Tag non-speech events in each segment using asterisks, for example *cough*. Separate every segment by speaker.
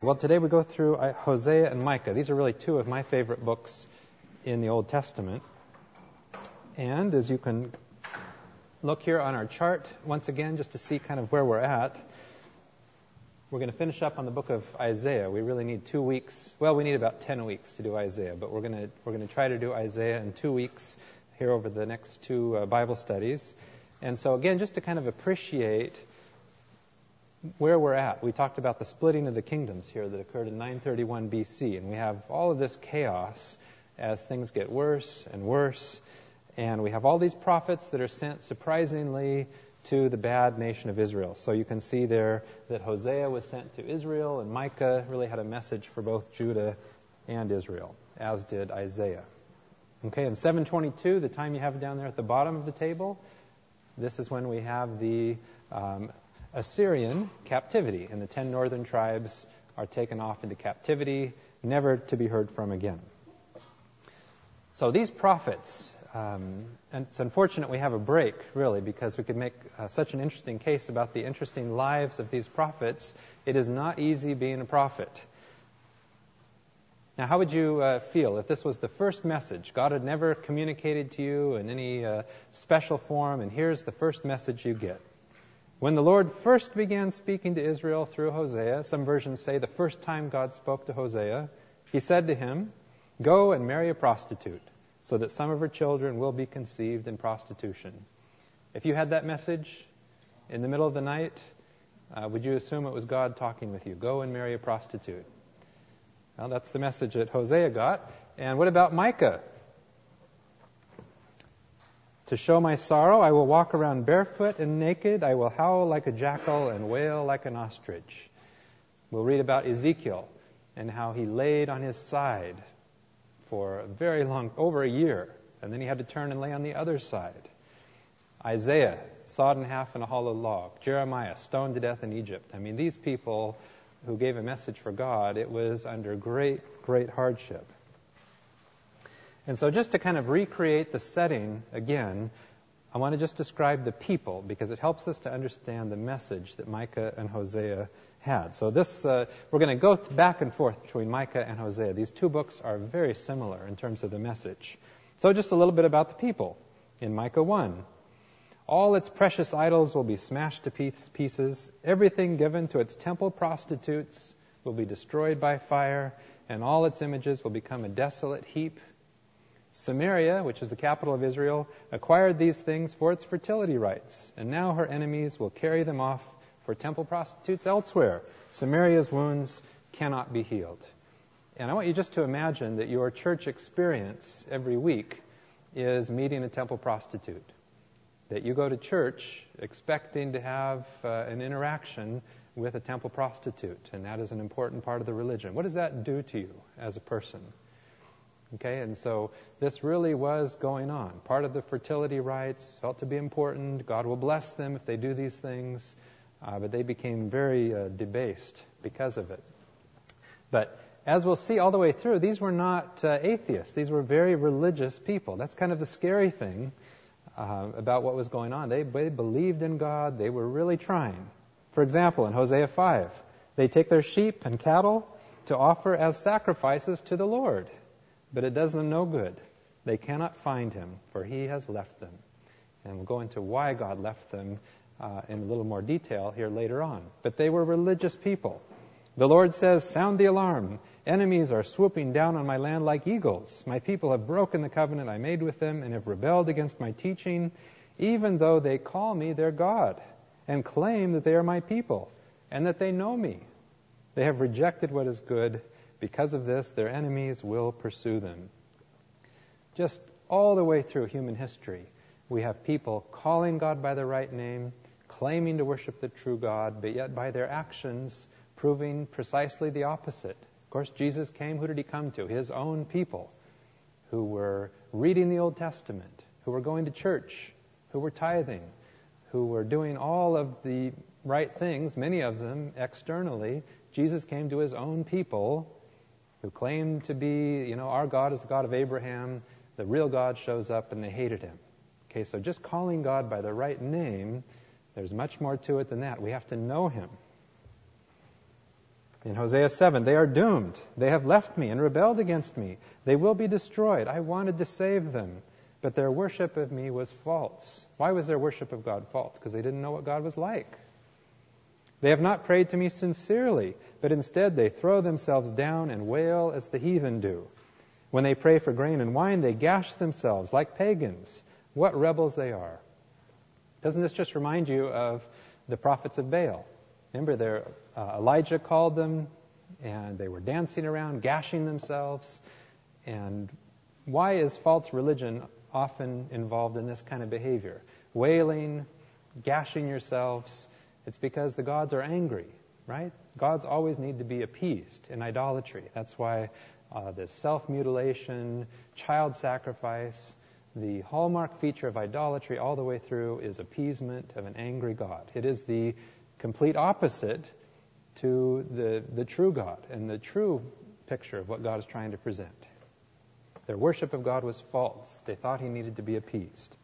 Speaker 1: Well, today we go through uh, Hosea and Micah. These are really two of my favorite books in the Old Testament. And as you can look here on our chart once again, just to see kind of where we're at, we're going to finish up on the book of Isaiah. We really need two weeks. Well, we need about 10 weeks to do Isaiah, but we're going to, we're going to try to do Isaiah in two weeks here over the next two uh, Bible studies. And so, again, just to kind of appreciate where we're at. We talked about the splitting of the kingdoms here that occurred in 931 BC, and we have all of this chaos as things get worse and worse. And we have all these prophets that are sent surprisingly to the bad nation of Israel. So you can see there that Hosea was sent to Israel, and Micah really had a message for both Judah and Israel, as did Isaiah. Okay, in 722, the time you have down there at the bottom of the table, this is when we have the um, Assyrian captivity, and the ten northern tribes are taken off into captivity, never to be heard from again. So these prophets, um, and it's unfortunate we have a break, really, because we could make uh, such an interesting case about the interesting lives of these prophets. It is not easy being a prophet. Now, how would you uh, feel if this was the first message? God had never communicated to you in any uh, special form, and here's the first message you get. When the Lord first began speaking to Israel through Hosea, some versions say the first time God spoke to Hosea, he said to him, Go and marry a prostitute, so that some of her children will be conceived in prostitution. If you had that message in the middle of the night, uh, would you assume it was God talking with you? Go and marry a prostitute. Well, that's the message that Hosea got. And what about Micah? To show my sorrow, I will walk around barefoot and naked. I will howl like a jackal and wail like an ostrich. We'll read about Ezekiel and how he laid on his side for a very long, over a year, and then he had to turn and lay on the other side. Isaiah, sawed in half in a hollow log. Jeremiah, stoned to death in Egypt. I mean, these people who gave a message for God, it was under great, great hardship. And so, just to kind of recreate the setting again, I want to just describe the people because it helps us to understand the message that Micah and Hosea had. So, this uh, we're going to go back and forth between Micah and Hosea. These two books are very similar in terms of the message. So, just a little bit about the people in Micah 1. All its precious idols will be smashed to pieces. Everything given to its temple prostitutes will be destroyed by fire, and all its images will become a desolate heap Samaria, which is the capital of Israel, acquired these things for its fertility rites, and now her enemies will carry them off for temple prostitutes elsewhere. Samaria's wounds cannot be healed. And I want you just to imagine that your church experience every week is meeting a temple prostitute. That you go to church expecting to have uh, an interaction with a temple prostitute, and that is an important part of the religion. What does that do to you as a person? Okay, and so this really was going on. Part of the fertility rites felt to be important. God will bless them if they do these things, uh, but they became very uh, debased because of it. But as we'll see all the way through, these were not uh, atheists. These were very religious people. That's kind of the scary thing uh, about what was going on. They, they believed in God. They were really trying. For example, in Hosea 5, they take their sheep and cattle to offer as sacrifices to the Lord but it does them no good. They cannot find him, for he has left them. And we'll go into why God left them uh, in a little more detail here later on. But they were religious people. The Lord says, Sound the alarm. Enemies are swooping down on my land like eagles. My people have broken the covenant I made with them and have rebelled against my teaching, even though they call me their God and claim that they are my people and that they know me. They have rejected what is good because of this, their enemies will pursue them. Just all the way through human history, we have people calling God by the right name, claiming to worship the true God, but yet by their actions proving precisely the opposite. Of course, Jesus came, who did he come to? His own people who were reading the Old Testament, who were going to church, who were tithing, who were doing all of the right things, many of them externally. Jesus came to his own people who claimed to be, you know, our God is the God of Abraham. The real God shows up and they hated him. Okay, so just calling God by the right name, there's much more to it than that. We have to know him. In Hosea 7, they are doomed. They have left me and rebelled against me. They will be destroyed. I wanted to save them, but their worship of me was false. Why was their worship of God false? Because they didn't know what God was like. They have not prayed to me sincerely, but instead they throw themselves down and wail as the heathen do. When they pray for grain and wine, they gash themselves like pagans. What rebels they are. Doesn't this just remind you of the prophets of Baal? Remember, uh, Elijah called them, and they were dancing around, gashing themselves. And why is false religion often involved in this kind of behavior? Wailing, gashing yourselves. It's because the gods are angry, right? Gods always need to be appeased in idolatry. That's why uh, this self mutilation, child sacrifice, the hallmark feature of idolatry all the way through is appeasement of an angry God. It is the complete opposite to the, the true God and the true picture of what God is trying to present. Their worship of God was false. They thought he needed to be appeased.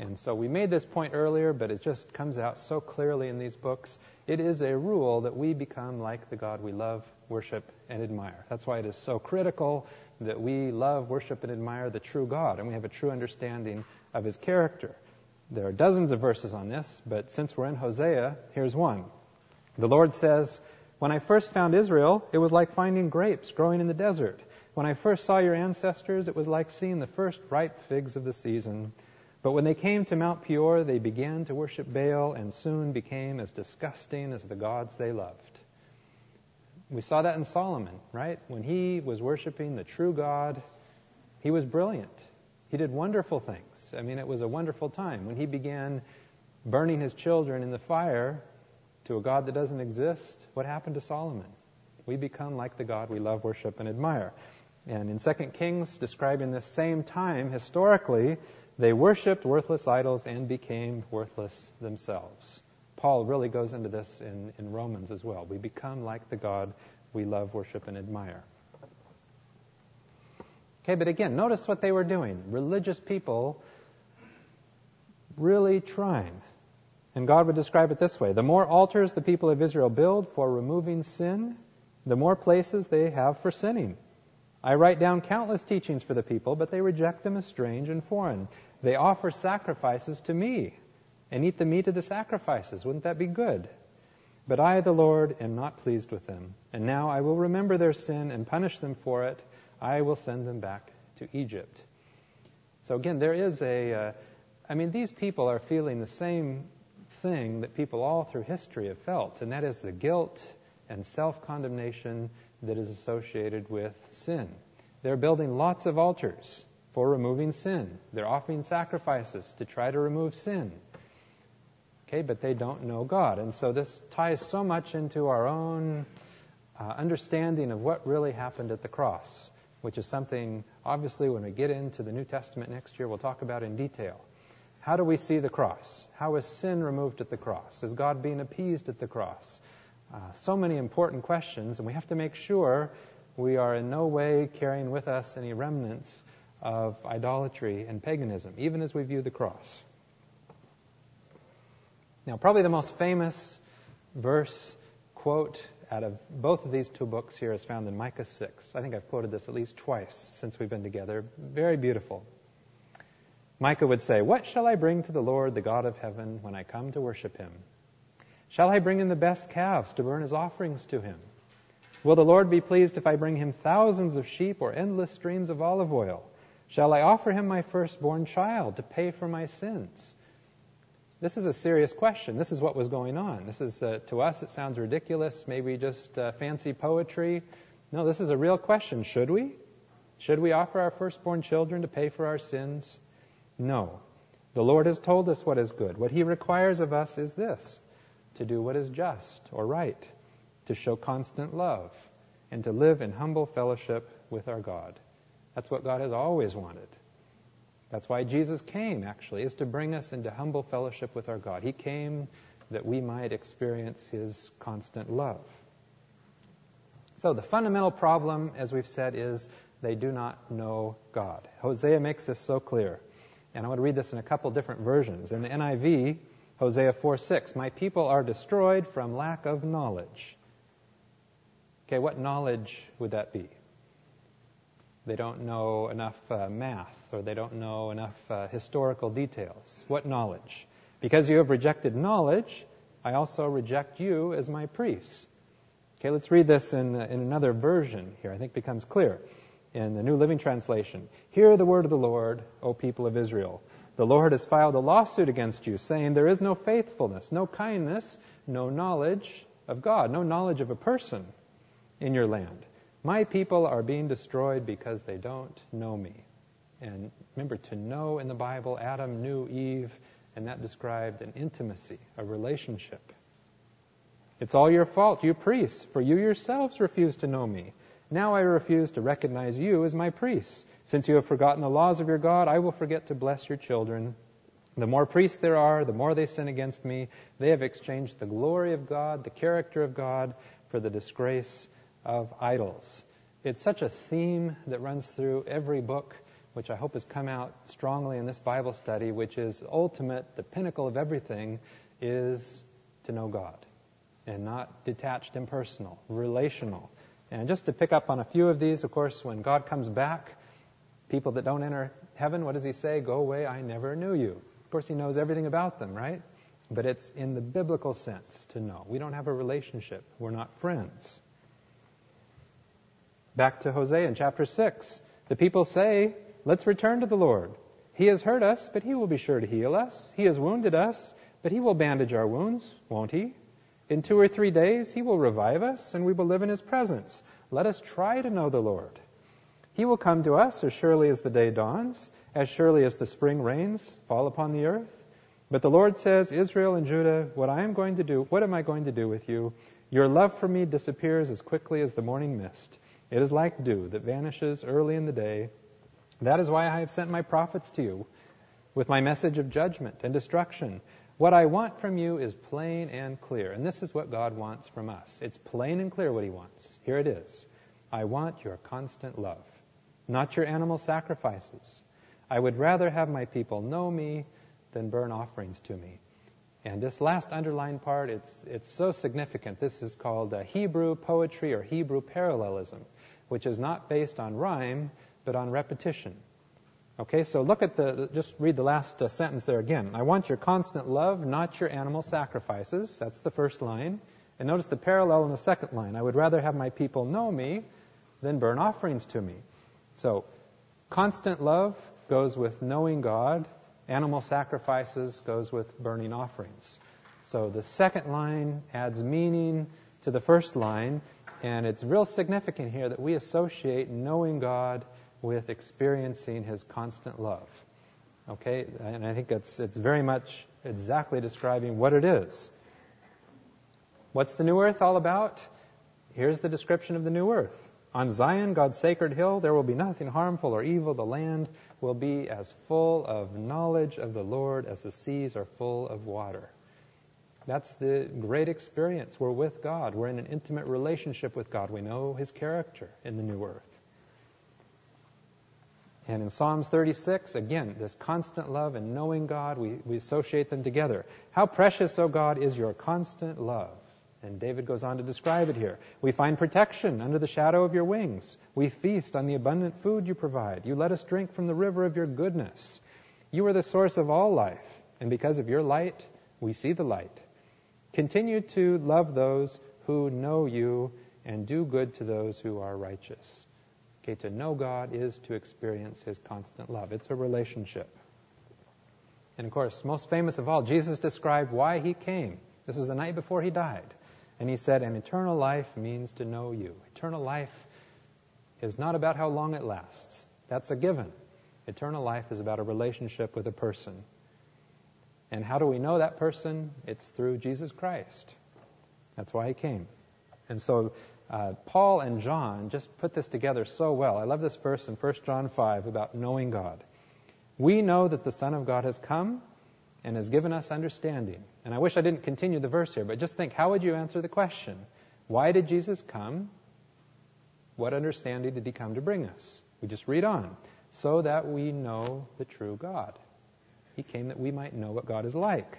Speaker 1: And so we made this point earlier, but it just comes out so clearly in these books. It is a rule that we become like the God we love, worship, and admire. That's why it is so critical that we love, worship, and admire the true God, and we have a true understanding of his character. There are dozens of verses on this, but since we're in Hosea, here's one. The Lord says, When I first found Israel, it was like finding grapes growing in the desert. When I first saw your ancestors, it was like seeing the first ripe figs of the season. But when they came to Mount Peor, they began to worship Baal and soon became as disgusting as the gods they loved. We saw that in Solomon, right? When he was worshiping the true God, he was brilliant. He did wonderful things. I mean, it was a wonderful time. When he began burning his children in the fire to a God that doesn't exist, what happened to Solomon? We become like the God we love, worship, and admire. And in 2 Kings, describing this same time historically, they worshipped worthless idols and became worthless themselves. Paul really goes into this in, in Romans as well. We become like the God we love, worship, and admire. Okay, but again, notice what they were doing. Religious people really trying. And God would describe it this way The more altars the people of Israel build for removing sin, the more places they have for sinning. I write down countless teachings for the people, but they reject them as strange and foreign. They offer sacrifices to me and eat the meat of the sacrifices. Wouldn't that be good? But I, the Lord, am not pleased with them. And now I will remember their sin and punish them for it I will send them back to Egypt. So again, there is a. Uh, I mean, these people are feeling the same thing that people all through history have felt, and that is the guilt and self condemnation that is associated with sin. They're building lots of altars for removing sin. They're offering sacrifices to try to remove sin. Okay, but they don't know God. And so this ties so much into our own uh, understanding of what really happened at the cross which is something, obviously, when we get into the New Testament next year, we'll talk about in detail. How do we see the cross? How is sin removed at the cross? Is God being appeased at the cross? Uh, so many important questions, and we have to make sure we are in no way carrying with us any remnants of idolatry and paganism, even as we view the cross. Now, probably the most famous verse, quote, out of both of these two books here is found in Micah 6. I think I've quoted this at least twice since we've been together. Very beautiful. Micah would say, What shall I bring to the Lord, the God of heaven, when I come to worship him? Shall I bring in the best calves to burn his offerings to him? Will the Lord be pleased if I bring him thousands of sheep or endless streams of olive oil? Shall I offer him my firstborn child to pay for my sins? This is a serious question. This is what was going on. This is, uh, to us, it sounds ridiculous, maybe just uh, fancy poetry. No, this is a real question. Should we? Should we offer our firstborn children to pay for our sins? No. The Lord has told us what is good. What He requires of us is this to do what is just or right, to show constant love, and to live in humble fellowship with our God. That's what God has always wanted. That's why Jesus came, actually, is to bring us into humble fellowship with our God. He came that we might experience His constant love. So, the fundamental problem, as we've said, is they do not know God. Hosea makes this so clear. And I want to read this in a couple different versions. In the NIV, Hosea 4 6, My people are destroyed from lack of knowledge. Okay, what knowledge would that be? They don't know enough uh, math or they don't know enough uh, historical details. What knowledge? Because you have rejected knowledge, I also reject you as my priests. Okay, let's read this in, uh, in another version here. I think becomes clear in the New Living Translation. Hear the word of the Lord, O people of Israel. The Lord has filed a lawsuit against you, saying, There is no faithfulness, no kindness, no knowledge of God, no knowledge of a person in your land. My people are being destroyed because they don't know me. And remember, to know in the Bible, Adam knew Eve, and that described an intimacy, a relationship. It's all your fault, you priests, for you yourselves refuse to know me. Now I refuse to recognize you as my priests. Since you have forgotten the laws of your God, I will forget to bless your children. The more priests there are, the more they sin against me. They have exchanged the glory of God, the character of God, for the disgrace of idols. It's such a theme that runs through every book, which I hope has come out strongly in this Bible study, which is ultimate, the pinnacle of everything, is to know God and not detached, impersonal, relational. And just to pick up on a few of these, of course, when God comes back, people that don't enter heaven, what does he say? Go away, I never knew you. Of course, he knows everything about them, right? But it's in the biblical sense to know. We don't have a relationship. We're not friends. Back to Hosea in chapter 6. The people say, Let's return to the Lord. He has hurt us, but he will be sure to heal us. He has wounded us, but he will bandage our wounds, won't he? In two or three days he will revive us, and we will live in his presence. Let us try to know the Lord. He will come to us as surely as the day dawns, as surely as the spring rains fall upon the earth. But the Lord says, Israel and Judah, what I am going to do, what am I going to do with you? Your love for me disappears as quickly as the morning mist. It is like dew that vanishes early in the day. That is why I have sent my prophets to you with my message of judgment and destruction. What I want from you is plain and clear. And this is what God wants from us. It's plain and clear what He wants. Here it is. I want your constant love, not your animal sacrifices. I would rather have my people know me than burn offerings to me. And this last underlined part, it's, it's so significant. This is called Hebrew poetry or Hebrew parallelism which is not based on rhyme, but on repetition. Okay, so look at the, just read the last uh, sentence there again. I want your constant love, not your animal sacrifices. That's the first line. And notice the parallel in the second line. I would rather have my people know me than burn offerings to me. So, constant love goes with knowing God. Animal sacrifices goes with burning offerings. So the second line adds meaning to the first line, and it's real significant here that we associate knowing God with experiencing His constant love. Okay? And I think it's, it's very much exactly describing what it is. What's the new earth all about? Here's the description of the new earth. On Zion, God's sacred hill, there will be nothing harmful or evil. The land will be as full of knowledge of the Lord as the seas are full of water. That's the great experience. We're with God. We're in an intimate relationship with God. We know His character in the new earth. And in Psalms 36, again, this constant love and knowing God, we, we associate them together. How precious, O God, is your constant love. And David goes on to describe it here. We find protection under the shadow of your wings. We feast on the abundant food you provide. You let us drink from the river of your goodness. You are the source of all life, and because of your light, we see the light. Continue to love those who know you and do good to those who are righteous. Okay, to know God is to experience His constant love. It's a relationship. And of course, most famous of all, Jesus described why He came. This was the night before He died. And He said, An eternal life means to know you. Eternal life is not about how long it lasts. That's a given. Eternal life is about a relationship with a person. And how do we know that person? It's through Jesus Christ. That's why he came. And so uh, Paul and John just put this together so well. I love this verse in 1 John 5 about knowing God. We know that the Son of God has come and has given us understanding. And I wish I didn't continue the verse here, but just think how would you answer the question? Why did Jesus come? What understanding did he come to bring us? We just read on. So that we know the true God. He came that we might know what God is like.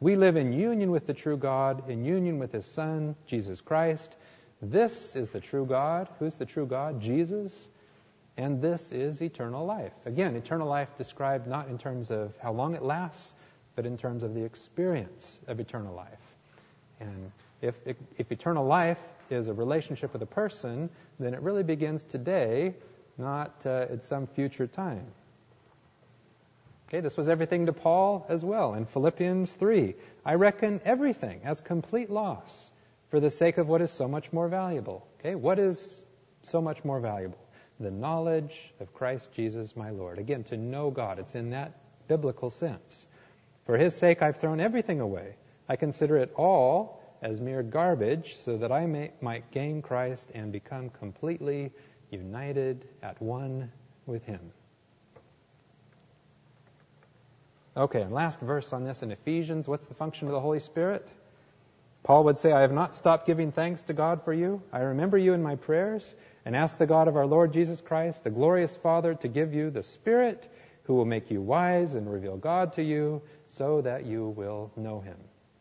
Speaker 1: We live in union with the true God, in union with His Son, Jesus Christ. This is the true God. Who's the true God? Jesus. And this is eternal life. Again, eternal life described not in terms of how long it lasts, but in terms of the experience of eternal life. And if, if, if eternal life is a relationship with a person, then it really begins today, not uh, at some future time. Okay, this was everything to Paul as well in Philippians 3. I reckon everything as complete loss for the sake of what is so much more valuable. Okay, what is so much more valuable? The knowledge of Christ Jesus my Lord. Again, to know God. It's in that biblical sense. For his sake I've thrown everything away. I consider it all as mere garbage so that I may, might gain Christ and become completely united at one with him. Okay, and last verse on this in Ephesians. What's the function of the Holy Spirit? Paul would say, I have not stopped giving thanks to God for you. I remember you in my prayers and ask the God of our Lord Jesus Christ, the glorious Father, to give you the Spirit who will make you wise and reveal God to you so that you will know him.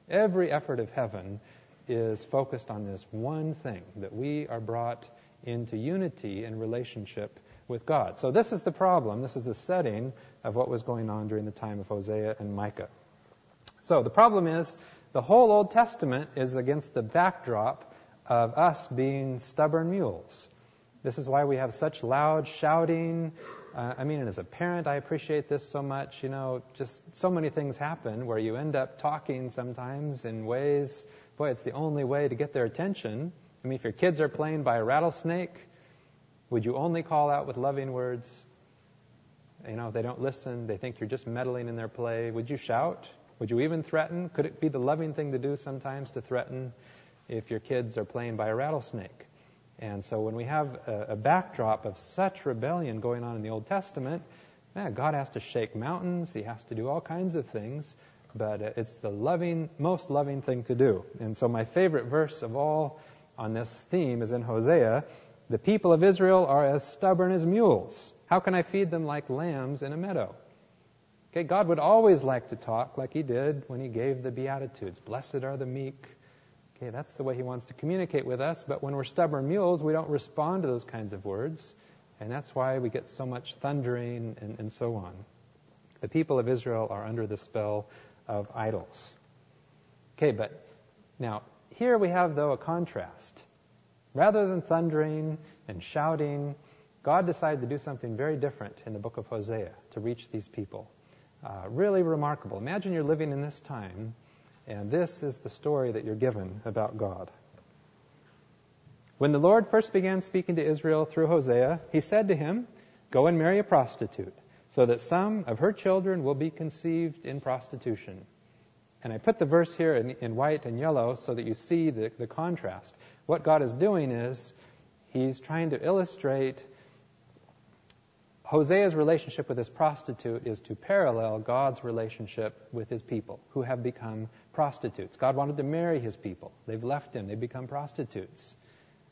Speaker 1: Every effort of heaven is focused on this one thing that we are brought into unity and relationship with God. So this is the problem. This is the setting of what was going on during the time of Hosea and Micah. So the problem is the whole Old Testament is against the backdrop of us being stubborn mules. This is why we have such loud shouting. Uh, I mean, as a parent, I appreciate this so much. You know, just so many things happen where you end up talking sometimes in ways, boy, it's the only way to get their attention. I mean, if your kids are playing by a rattlesnake, would you only call out with loving words? You know, they don't listen. They think you're just meddling in their play. Would you shout? Would you even threaten? Could it be the loving thing to do sometimes to threaten if your kids are playing by a rattlesnake? And so when we have a, a backdrop of such rebellion going on in the Old Testament, man, God has to shake mountains. He has to do all kinds of things. But uh, it's the loving, most loving thing to do. And so my favorite verse of all on this theme is in Hosea. The people of Israel are as stubborn as mules. How can I feed them like lambs in a meadow? Okay, God would always like to talk like he did when he gave the Beatitudes. Blessed are the meek. Okay, that's the way he wants to communicate with us, but when we're stubborn mules, we don't respond to those kinds of words, and that's why we get so much thundering and, and so on. The people of Israel are under the spell of idols. Okay, but now here we have, though, a contrast. Rather than thundering and shouting, God decided to do something very different in the book of Hosea to reach these people. Uh, really remarkable. Imagine you're living in this time, and this is the story that you're given about God. When the Lord first began speaking to Israel through Hosea, he said to him, Go and marry a prostitute, so that some of her children will be conceived in prostitution. And I put the verse here in, in white and yellow so that you see the, the contrast. What God is doing is he's trying to illustrate Hosea's relationship with his prostitute is to parallel God's relationship with his people who have become prostitutes. God wanted to marry his people. They've left him. They've become prostitutes.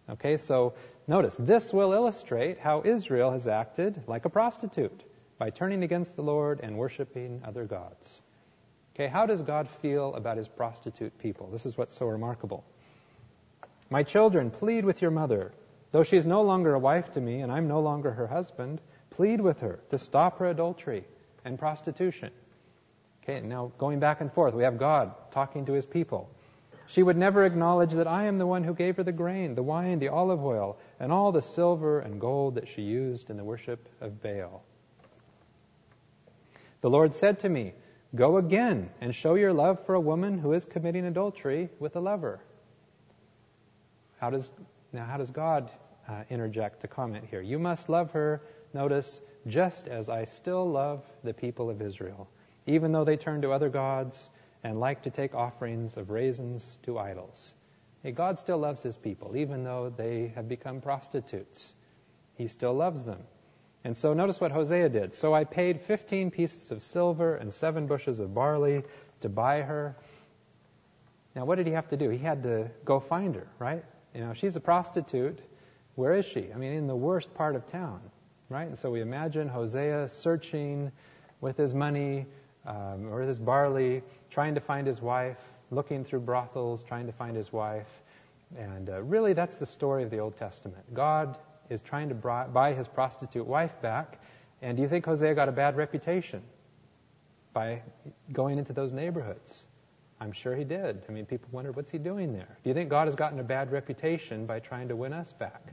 Speaker 1: Okay, so notice this will illustrate how Israel has acted like a prostitute by turning against the Lord and worshiping other gods. Okay, how does God feel about his prostitute people? This is what's so remarkable. My children, plead with your mother. Though she is no longer a wife to me and I'm no longer her husband, plead with her to stop her adultery and prostitution. Okay, now going back and forth, we have God talking to his people. She would never acknowledge that I am the one who gave her the grain, the wine, the olive oil, and all the silver and gold that she used in the worship of Baal. The Lord said to me, Go again and show your love for a woman who is committing adultery with a lover. How does, now, how does God uh, interject to comment here? You must love her, notice, just as I still love the people of Israel, even though they turn to other gods and like to take offerings of raisins to idols. Hey, God still loves his people, even though they have become prostitutes. He still loves them. And so notice what Hosea did. So I paid 15 pieces of silver and seven bushels of barley to buy her. Now, what did he have to do? He had to go find her, right? You know, she's a prostitute. Where is she? I mean, in the worst part of town, right? And so we imagine Hosea searching with his money um, or his barley, trying to find his wife, looking through brothels, trying to find his wife. And uh, really, that's the story of the Old Testament. God is trying to buy his prostitute wife back. And do you think Hosea got a bad reputation by going into those neighborhoods? I'm sure he did. I mean, people wondered, what's he doing there? Do you think God has gotten a bad reputation by trying to win us back?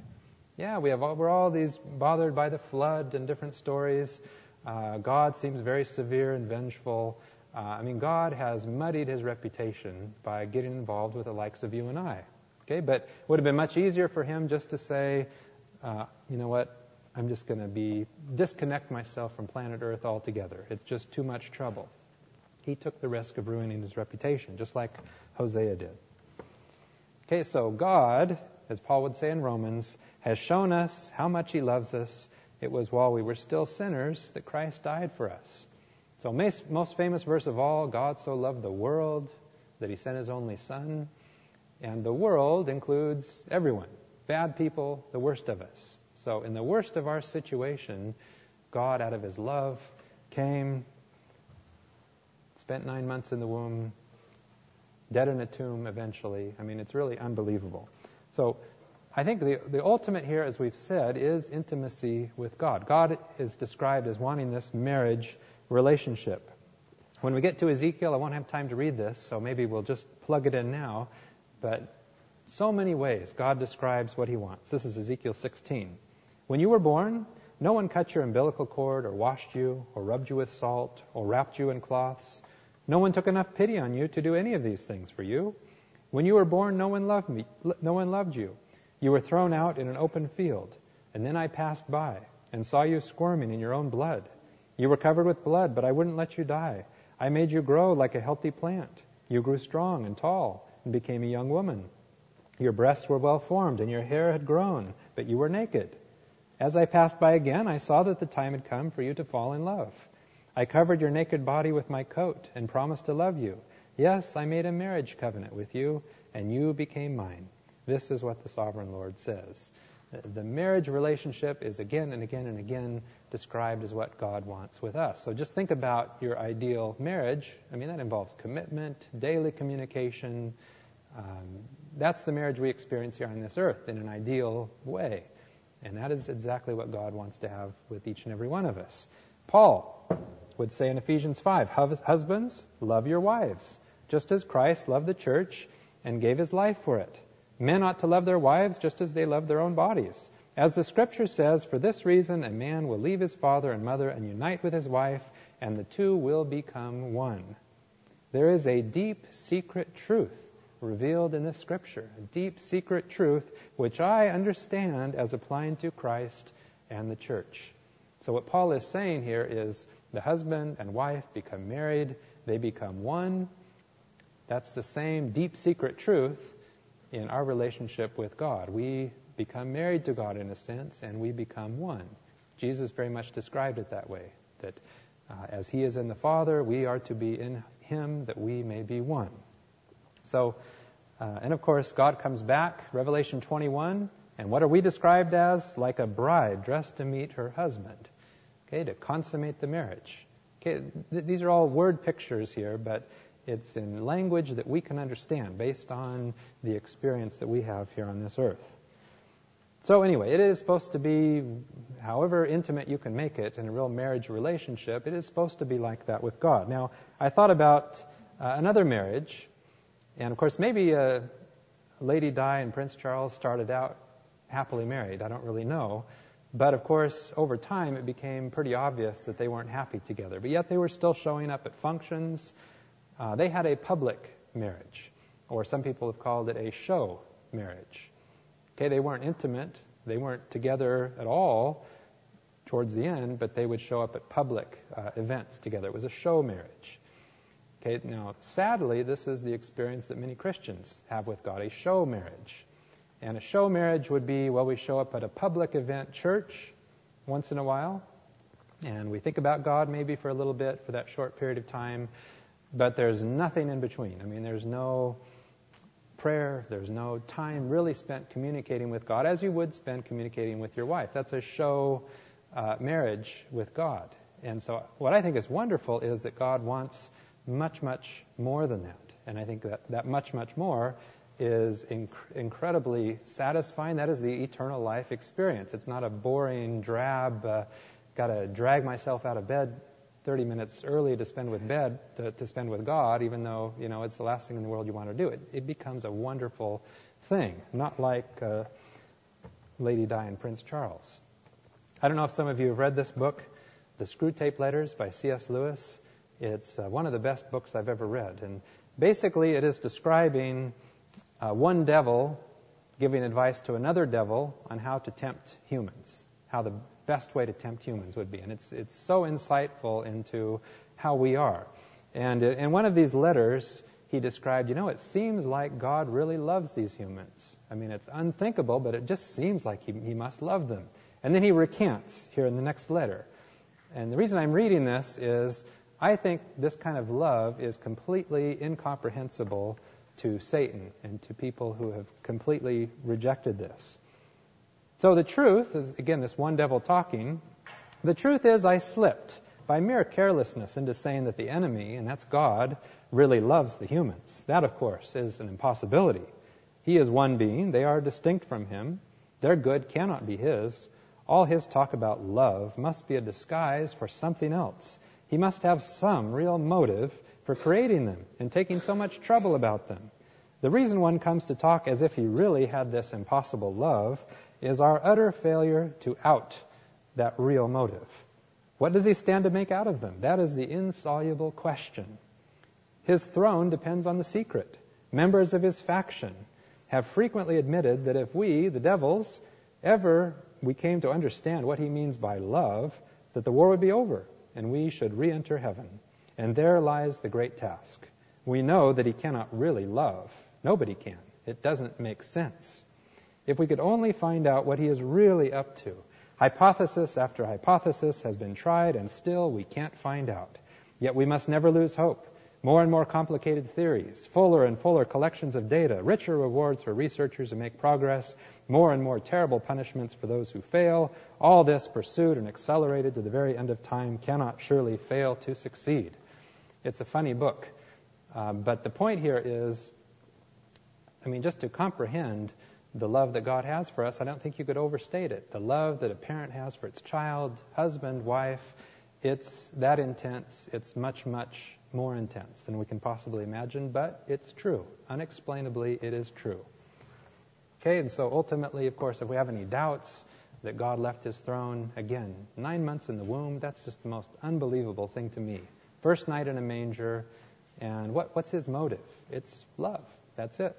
Speaker 1: Yeah, we have all, we're all these bothered by the flood and different stories. Uh, God seems very severe and vengeful. Uh, I mean, God has muddied his reputation by getting involved with the likes of you and I. Okay, but it would have been much easier for him just to say, uh, you know what, I'm just going to be disconnect myself from planet Earth altogether. It's just too much trouble. He took the risk of ruining his reputation, just like Hosea did. Okay, so God, as Paul would say in Romans, has shown us how much he loves us. It was while we were still sinners that Christ died for us. So, most famous verse of all God so loved the world that he sent his only Son. And the world includes everyone bad people, the worst of us. So, in the worst of our situation, God, out of his love, came, spent nine months in the womb, dead in a tomb eventually. I mean, it's really unbelievable. So, I think the, the ultimate here, as we've said, is intimacy with God. God is described as wanting this marriage relationship. When we get to Ezekiel, I won't have time to read this, so maybe we'll just plug it in now. But so many ways God describes what he wants. This is Ezekiel 16. When you were born, no one cut your umbilical cord or washed you or rubbed you with salt or wrapped you in cloths. No one took enough pity on you to do any of these things for you. When you were born, no one loved me, no one loved you. You were thrown out in an open field, and then I passed by and saw you squirming in your own blood. You were covered with blood, but I wouldn't let you die. I made you grow like a healthy plant. You grew strong and tall and became a young woman. Your breasts were well formed, and your hair had grown, but you were naked. As I passed by again, I saw that the time had come for you to fall in love. I covered your naked body with my coat and promised to love you. Yes, I made a marriage covenant with you, and you became mine. This is what the sovereign Lord says. The marriage relationship is again and again and again described as what God wants with us. So just think about your ideal marriage. I mean, that involves commitment, daily communication. Um, that's the marriage we experience here on this earth in an ideal way. And that is exactly what God wants to have with each and every one of us. Paul would say in Ephesians 5 Husbands, love your wives, just as Christ loved the church and gave his life for it. Men ought to love their wives just as they love their own bodies. As the scripture says, for this reason a man will leave his father and mother and unite with his wife, and the two will become one. There is a deep, secret truth revealed in this scripture, a deep, secret truth which I understand as applying to Christ and the church. So, what Paul is saying here is the husband and wife become married, they become one. That's the same deep, secret truth in our relationship with God. We become married to God in a sense, and we become one. Jesus very much described it that way that uh, as He is in the Father, we are to be in Him that we may be one. So, uh, and of course, God comes back, Revelation 21, and what are we described as? Like a bride dressed to meet her husband, okay, to consummate the marriage. Okay, th- these are all word pictures here, but it's in language that we can understand based on the experience that we have here on this earth. So, anyway, it is supposed to be, however intimate you can make it in a real marriage relationship, it is supposed to be like that with God. Now, I thought about uh, another marriage, and of course, maybe Lady Di and Prince Charles started out happily married. I don't really know. But of course, over time, it became pretty obvious that they weren't happy together. But yet, they were still showing up at functions. Uh, they had a public marriage, or some people have called it a show marriage. Okay, they weren't intimate, they weren't together at all towards the end, but they would show up at public uh, events together. It was a show marriage. Okay, now sadly, this is the experience that many Christians have with God a show marriage. And a show marriage would be, well, we show up at a public event church once in a while, and we think about God maybe for a little bit for that short period of time, but there's nothing in between. I mean, there's no prayer. There's no time really spent communicating with God as you would spend communicating with your wife. That's a show uh, marriage with God. And so, what I think is wonderful is that God wants much, much more than that. And I think that, that much, much more is inc- incredibly satisfying. That is the eternal life experience. It's not a boring, drab, uh, got to drag myself out of bed 30 minutes early to spend with bed to, to, spend with God, even though you know it's the last thing in the world you want to do. It it becomes a wonderful thing, not like uh, Lady Di and Prince Charles. I don't know if some of you have read this book, The Screwtape Letters by C.S. Lewis. It's uh, one of the best books I've ever read, and basically it is describing uh, one devil giving advice to another devil on how to tempt humans, how the best way to tempt humans would be. And it's, it's so insightful into how we are. And in one of these letters, he described, you know, it seems like God really loves these humans. I mean, it's unthinkable, but it just seems like he, he must love them. And then he recants here in the next letter. And the reason I'm reading this is I think this kind of love is completely incomprehensible to Satan and to people who have completely rejected this. So the truth is, again, this one devil talking, the truth is I slipped by mere carelessness into saying that the enemy, and that's God, really loves the humans. That, of course, is an impossibility. He is one being. They are distinct from him. Their good cannot be his. All his talk about love must be a disguise for something else. He must have some real motive for creating them and taking so much trouble about them. The reason one comes to talk as if he really had this impossible love is our utter failure to out that real motive. What does he stand to make out of them? That is the insoluble question. His throne depends on the secret. Members of his faction have frequently admitted that if we, the devils, ever we came to understand what he means by love, that the war would be over and we should re-enter heaven. And there lies the great task. We know that he cannot really love. Nobody can. It doesn't make sense. If we could only find out what he is really up to. Hypothesis after hypothesis has been tried, and still we can't find out. Yet we must never lose hope. More and more complicated theories, fuller and fuller collections of data, richer rewards for researchers who make progress, more and more terrible punishments for those who fail. All this pursued and accelerated to the very end of time cannot surely fail to succeed. It's a funny book. Um, but the point here is, I mean, just to comprehend the love that God has for us, I don't think you could overstate it. The love that a parent has for its child, husband, wife, it's that intense. It's much, much more intense than we can possibly imagine, but it's true. Unexplainably, it is true. Okay, and so ultimately, of course, if we have any doubts that God left his throne, again, nine months in the womb, that's just the most unbelievable thing to me. First night in a manger, and what, what's his motive? It's love. That's it.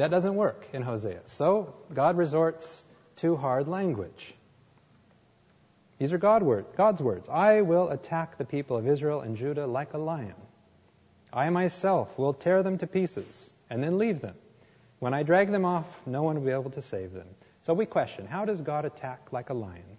Speaker 1: That doesn't work in Hosea. So God resorts to hard language. These are God word, God's words. I will attack the people of Israel and Judah like a lion. I myself will tear them to pieces and then leave them. When I drag them off, no one will be able to save them. So we question how does God attack like a lion?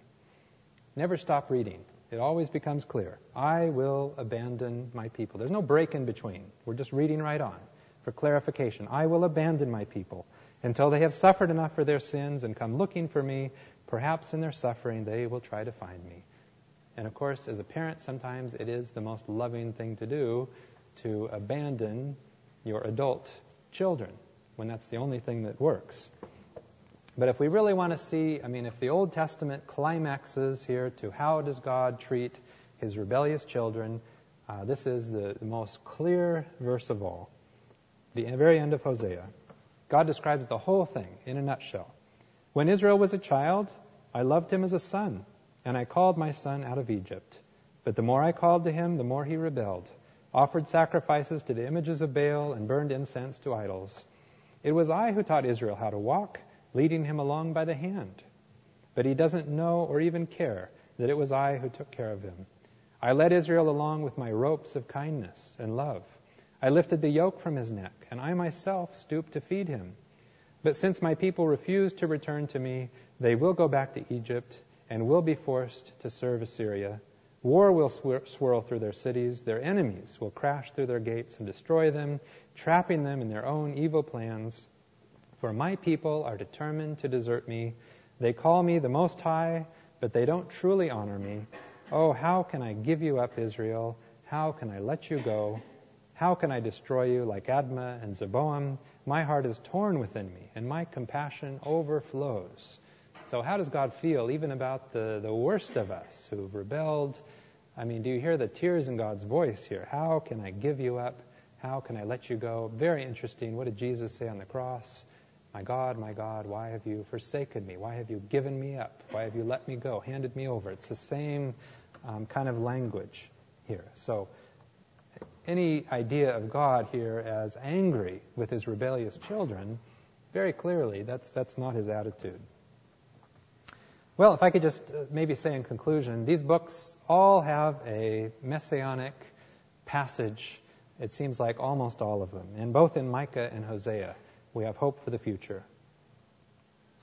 Speaker 1: Never stop reading. It always becomes clear. I will abandon my people. There's no break in between. We're just reading right on for clarification. I will abandon my people until they have suffered enough for their sins and come looking for me. Perhaps in their suffering they will try to find me. And of course, as a parent, sometimes it is the most loving thing to do to abandon your adult children when that's the only thing that works. But if we really want to see, I mean, if the Old Testament climaxes here to how does God treat his rebellious children, uh, this is the, the most clear verse of all the very end of Hosea, God describes the whole thing in a nutshell. When Israel was a child, I loved him as a son, and I called my son out of Egypt. But the more I called to him, the more he rebelled, offered sacrifices to the images of Baal, and burned incense to idols. It was I who taught Israel how to walk, leading him along by the hand. But he doesn't know or even care that it was I who took care of him. I led Israel along with my ropes of kindness and love. I lifted the yoke from his neck, and I myself stooped to feed him. But since my people refuse to return to me, they will go back to Egypt and will be forced to serve Assyria. War will swirl through their cities. Their enemies will crash through their gates and destroy them, trapping them in their own evil plans. For my people are determined to desert me. They call me the Most High, but they don't truly honor me. Oh, how can I give you up, Israel? How can I let you go? How can I destroy you like Admah and Zeboiim? My heart is torn within me, and my compassion overflows. So, how does God feel even about the, the worst of us who've rebelled? I mean, do you hear the tears in God's voice here? How can I give you up? How can I let you go? Very interesting. What did Jesus say on the cross? My God, my God, why have you forsaken me? Why have you given me up? Why have you let me go, handed me over? It's the same um, kind of language here. So, any idea of God here as angry with his rebellious children, very clearly, that's, that's not his attitude. Well, if I could just uh, maybe say in conclusion, these books all have a messianic passage, it seems like almost all of them. And both in Micah and Hosea, we have hope for the future.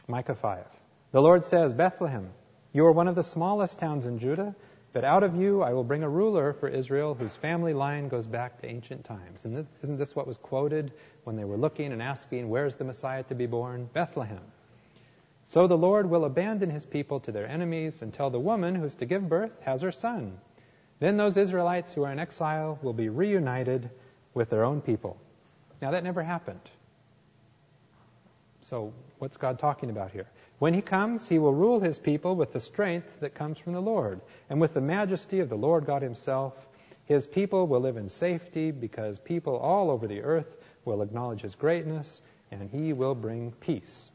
Speaker 1: Micah 5. The Lord says, Bethlehem, you are one of the smallest towns in Judah, but out of you I will bring a ruler for Israel whose family line goes back to ancient times. And isn't this what was quoted when they were looking and asking, where's the Messiah to be born? Bethlehem. So the Lord will abandon his people to their enemies until the woman who's to give birth has her son. Then those Israelites who are in exile will be reunited with their own people. Now, that never happened. So, what's God talking about here? When he comes, he will rule his people with the strength that comes from the Lord, and with the majesty of the Lord God himself. His people will live in safety because people all over the earth will acknowledge his greatness, and he will bring peace.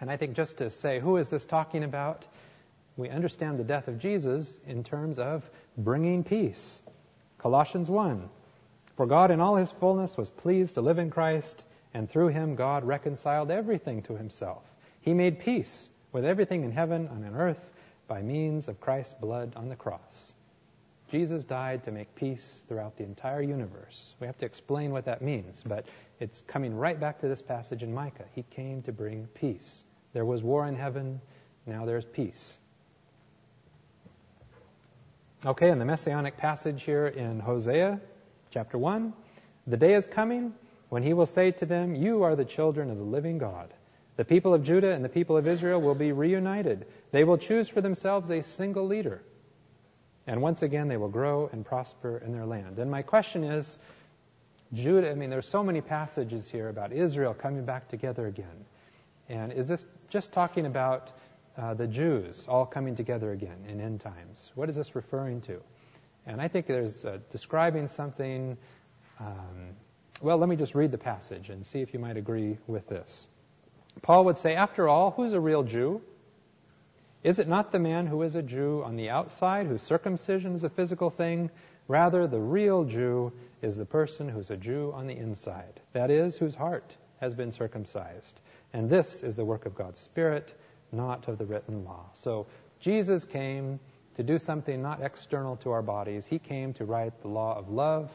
Speaker 1: And I think just to say, who is this talking about? We understand the death of Jesus in terms of bringing peace. Colossians 1. For God in all his fullness was pleased to live in Christ, and through him God reconciled everything to himself. He made peace with everything in heaven and on earth by means of Christ's blood on the cross. Jesus died to make peace throughout the entire universe. We have to explain what that means, but it's coming right back to this passage in Micah. He came to bring peace. There was war in heaven, now there's peace. Okay, in the messianic passage here in Hosea chapter 1, the day is coming when he will say to them, You are the children of the living God. The people of Judah and the people of Israel will be reunited. They will choose for themselves a single leader. And once again, they will grow and prosper in their land. And my question is Judah, I mean, there's so many passages here about Israel coming back together again. And is this just talking about uh, the Jews all coming together again in end times? What is this referring to? And I think there's uh, describing something. Um, well, let me just read the passage and see if you might agree with this. Paul would say, After all, who's a real Jew? Is it not the man who is a Jew on the outside, whose circumcision is a physical thing? Rather, the real Jew is the person who's a Jew on the inside, that is, whose heart has been circumcised. And this is the work of God's Spirit, not of the written law. So Jesus came to do something not external to our bodies. He came to write the law of love,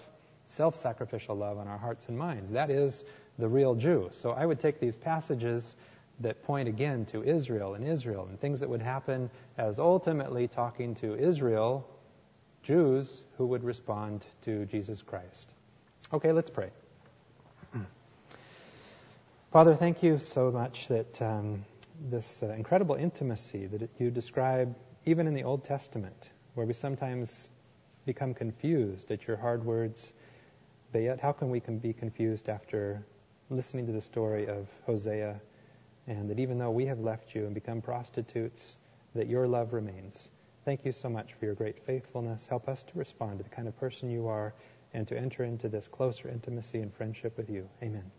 Speaker 1: self sacrificial love on our hearts and minds. That is the real Jew. So I would take these passages that point again to Israel and Israel and things that would happen as ultimately talking to Israel, Jews who would respond to Jesus Christ. Okay, let's pray. *clears throat* Father, thank you so much that um, this uh, incredible intimacy that you describe even in the Old Testament, where we sometimes become confused at your hard words, but yet how can we can be confused after listening to the story of Hosea, and that even though we have left you and become prostitutes, that your love remains. Thank you so much for your great faithfulness. Help us to respond to the kind of person you are and to enter into this closer intimacy and friendship with you. Amen.